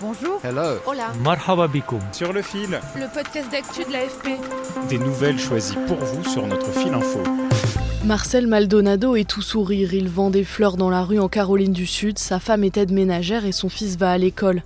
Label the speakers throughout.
Speaker 1: Bonjour.
Speaker 2: Hello.
Speaker 1: Hola.
Speaker 3: Marhaba bikoum.
Speaker 4: Sur le fil,
Speaker 1: Le podcast d'actu de l'AFP.
Speaker 4: des nouvelles choisies pour vous sur notre fil info.
Speaker 5: Marcel Maldonado est tout sourire. Il vend des fleurs dans la rue en Caroline du Sud. Sa femme est aide ménagère et son fils va à l'école.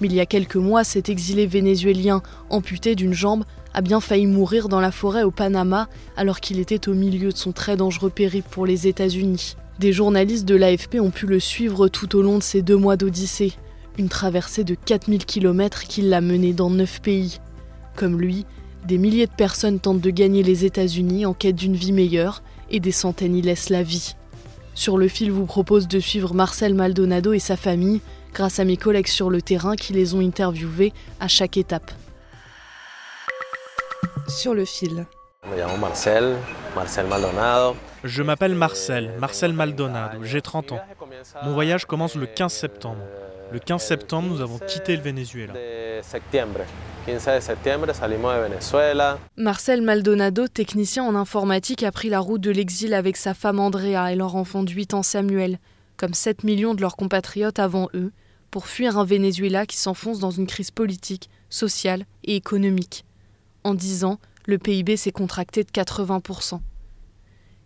Speaker 5: Mais il y a quelques mois, cet exilé vénézuélien, amputé d'une jambe, a bien failli mourir dans la forêt au Panama alors qu'il était au milieu de son très dangereux périple pour les États-Unis. Des journalistes de l'AFP ont pu le suivre tout au long de ces deux mois d'Odyssée. Une traversée de 4000 km qui l'a mené dans 9 pays. Comme lui, des milliers de personnes tentent de gagner les États-Unis en quête d'une vie meilleure et des centaines y laissent la vie. Sur le fil vous propose de suivre Marcel Maldonado et sa famille grâce à mes collègues sur le terrain qui les ont interviewés à chaque étape.
Speaker 1: Sur le fil.
Speaker 6: Marcel, Marcel Maldonado.
Speaker 3: Je m'appelle Marcel, Marcel Maldonado, j'ai 30 ans. Mon voyage commence le 15 septembre. Le 15 septembre, nous avons quitté le Venezuela.
Speaker 6: De septiembre. 15 de septiembre salimos de Venezuela.
Speaker 5: Marcel Maldonado, technicien en informatique, a pris la route de l'exil avec sa femme Andrea et leur enfant de 8 ans Samuel, comme 7 millions de leurs compatriotes avant eux, pour fuir un Venezuela qui s'enfonce dans une crise politique, sociale et économique. En 10 ans, le PIB s'est contracté de 80%.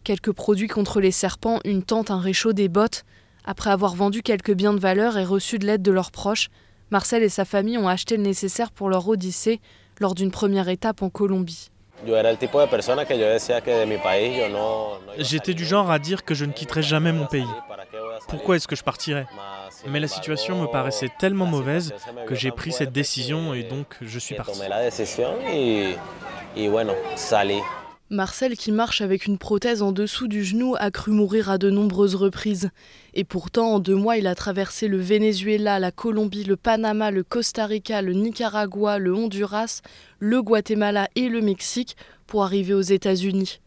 Speaker 5: Quelques produits contre les serpents, une tente, un réchaud, des bottes. Après avoir vendu quelques biens de valeur et reçu de l'aide de leurs proches, Marcel et sa famille ont acheté le nécessaire pour leur odyssée lors d'une première étape en Colombie.
Speaker 3: J'étais du genre à dire que je ne quitterai jamais mon pays. Pourquoi est-ce que je partirais? Mais la situation me paraissait tellement mauvaise que j'ai pris cette décision et donc je suis parti.
Speaker 5: Marcel, qui marche avec une prothèse en dessous du genou, a cru mourir à de nombreuses reprises. Et pourtant, en deux mois, il a traversé le Venezuela, la Colombie, le Panama, le Costa Rica, le Nicaragua, le Honduras, le Guatemala et le Mexique pour arriver aux États-Unis.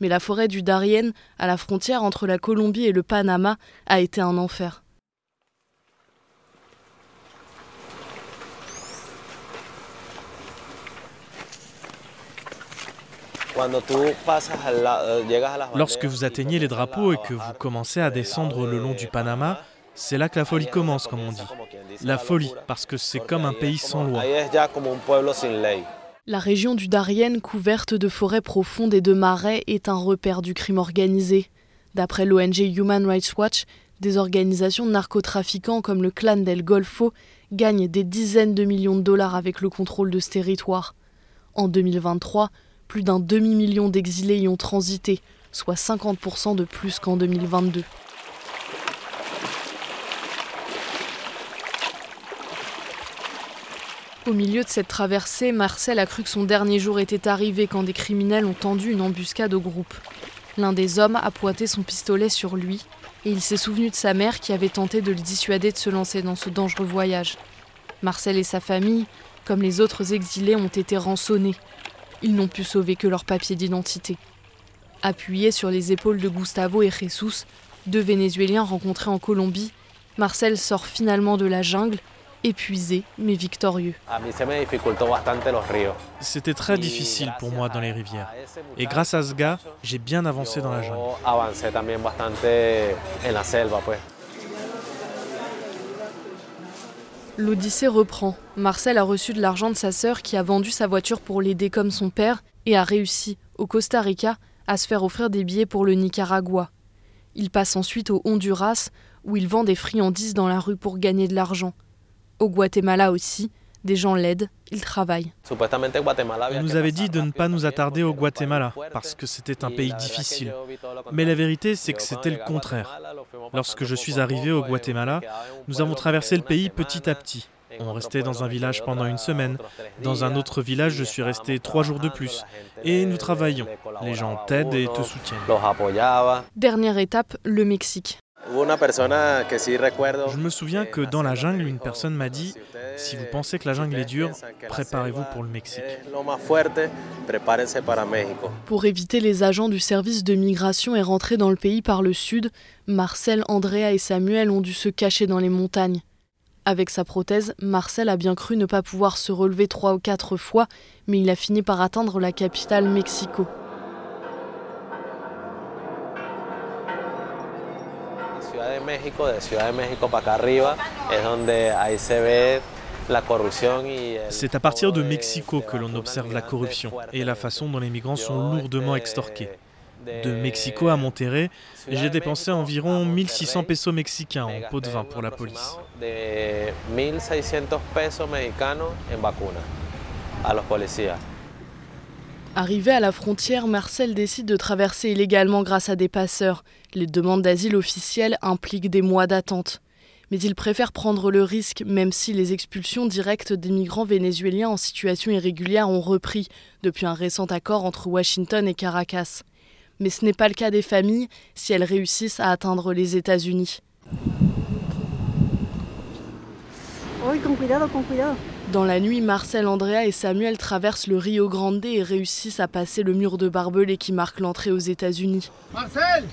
Speaker 5: Mais la forêt du Darien, à la frontière entre la Colombie et le Panama, a été un enfer.
Speaker 3: Lorsque
Speaker 6: banderas
Speaker 3: vous atteignez les drapeaux et que vous commencez à descendre le long du
Speaker 6: Panama,
Speaker 3: c'est là que la folie commence, comme on dit. La folie, parce que c'est comme un pays sans loi.
Speaker 5: La région du Darien, couverte de forêts profondes et de marais, est un repère du crime organisé. D'après l'ONG Human Rights Watch, des organisations de narcotrafiquants comme le clan del Golfo gagnent des dizaines de millions de dollars avec le contrôle de ce territoire. En 2023, plus d'un demi-million d'exilés y ont transité, soit 50% de plus qu'en 2022. Au milieu de cette traversée, Marcel a cru que son dernier jour était arrivé quand des criminels ont tendu une embuscade au groupe. L'un des hommes a pointé son pistolet sur lui et il s'est souvenu de sa mère qui avait tenté de le dissuader de se lancer dans ce dangereux voyage. Marcel et sa famille, comme les autres exilés, ont été rançonnés. Ils n'ont pu sauver que leur papier d'identité. Appuyé sur les épaules de Gustavo et Jesus, deux Vénézuéliens rencontrés en Colombie, Marcel sort finalement de la jungle, épuisé mais victorieux.
Speaker 3: C'était très difficile pour moi dans les rivières. Et grâce à ce gars, j'ai bien avancé dans la jungle.
Speaker 6: Yo avancé también bastante en la selva, pues.
Speaker 5: L'Odyssée reprend. Marcel a reçu de l'argent de sa sœur qui a vendu sa voiture pour l'aider comme son père et a réussi, au Costa Rica, à se faire offrir des billets pour le Nicaragua. Il passe ensuite au Honduras, où il vend des friandises dans la rue pour gagner de l'argent. Au Guatemala aussi, des gens l'aident, il travaille.
Speaker 6: Supuestamente Guatemala había
Speaker 3: On nous avait dit de ne pas nous attarder au Guatemala, parce que c'était un pays difficile. Mais la vérité, c'est que c'était le contraire. Lorsque je suis arrivé au Guatemala, Nous avons traversé le pays petit à petit. On restait dans un village pendant une semaine. Dans un autre village, je suis resté trois jours de plus. Et nous travaillions. Les gens t'aident et te soutiennent.
Speaker 5: Dernière étape, le Mexique.
Speaker 3: Je me souviens que dans la jungle, une personne m'a dit Si vous pensez que la jungle est dure, préparez-vous pour le Mexique.
Speaker 5: Pour éviter les agents du service de migration et rentrer dans le pays par le sud, Marcel, Andrea et Samuel ont dû se cacher dans les montagnes. Avec sa prothèse, Marcel a bien cru ne pas pouvoir se relever trois ou quatre fois, mais il a fini par atteindre la capitale Mexico.
Speaker 3: C'est à partir de Mexico que l'on observe la corruption et la façon dont les migrants sont lourdement extorqués. De Mexico à Monterrey, j'ai dépensé environ 1600 pesos mexicains en pot de vin pour la police.
Speaker 5: Arrivé à la frontière, Marcel décide de traverser illégalement grâce à des passeurs. Les demandes d'asile officielles impliquent des mois d'attente. Mais il préfère prendre le risque, même si les expulsions directes des migrants vénézuéliens en situation irrégulière ont repris depuis un récent accord entre Washington et Caracas. Mais ce n'est pas le cas des familles si elles réussissent à atteindre les États-Unis. Dans la nuit, Marcel, Andrea et Samuel traversent le Rio Grande et réussissent à passer le mur de barbelés qui marque l'entrée aux États-Unis. Marcel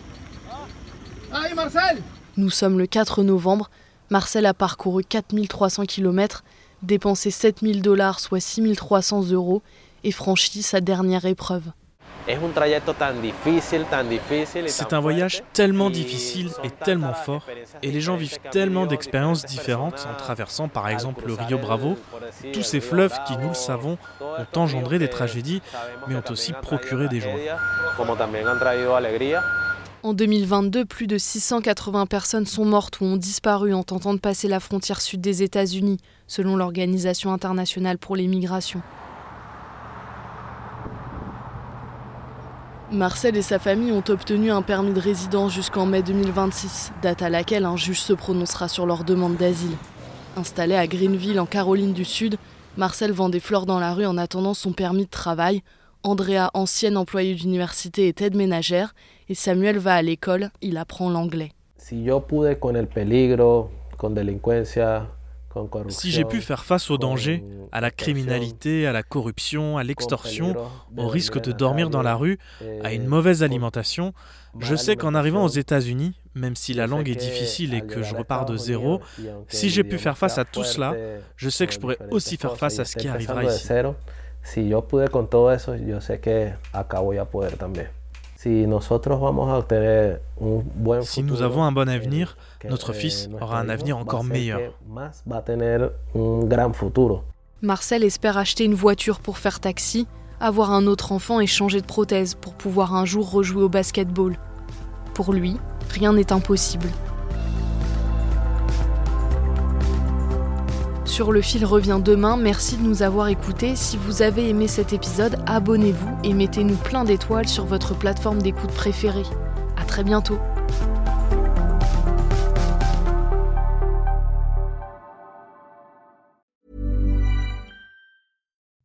Speaker 5: Marcel Nous sommes le 4 novembre. Marcel a parcouru 4300 km, dépensé 7000 dollars, soit 6300 euros, et franchi sa dernière épreuve.
Speaker 3: C'est un voyage tellement difficile et tellement fort, et les gens vivent tellement d'expériences différentes en traversant par exemple le Rio Bravo. Tous ces fleuves qui, nous le savons, ont engendré des tragédies, mais ont aussi procuré des joies.
Speaker 5: En 2022, plus de 680 personnes sont mortes ou ont disparu en tentant de passer la frontière sud des États-Unis, selon l'Organisation internationale pour les migrations. Marcel et sa famille ont obtenu un permis de résidence jusqu'en mai 2026, date à laquelle un juge se prononcera sur leur demande d'asile. Installé à Greenville, en Caroline du Sud, Marcel vend des fleurs dans la rue en attendant son permis de travail. Andrea, ancienne employée d'université, est aide ménagère et Samuel va à l'école, il apprend l'anglais.
Speaker 6: Si con el peligro, con delincuencia,
Speaker 3: si j'ai pu faire face aux dangers, à la criminalité, à la corruption, à l'extorsion, au risque de dormir dans la rue, à une mauvaise alimentation, je sais qu'en arrivant aux États-Unis, même si la langue est difficile et que je repars de zéro, si j'ai pu faire face à tout cela, je sais que je pourrais aussi faire face à ce qui arrivera ici.
Speaker 6: Si yo pude con todo eso, yo sé que acá voy a poder también. Si
Speaker 3: nous avons un bon avenir, notre fils aura un avenir encore meilleur.
Speaker 5: Marcel espère acheter une voiture pour faire taxi, avoir un autre enfant et changer de prothèse pour pouvoir un jour rejouer au basketball. Pour lui, rien n'est impossible. Sur le fil revient demain. Merci de nous avoir écoutés. Si vous avez aimé cet épisode, abonnez-vous et mettez-nous plein d'étoiles sur votre plateforme d'écoute préférée. À très bientôt.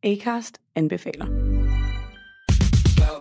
Speaker 2: Acast.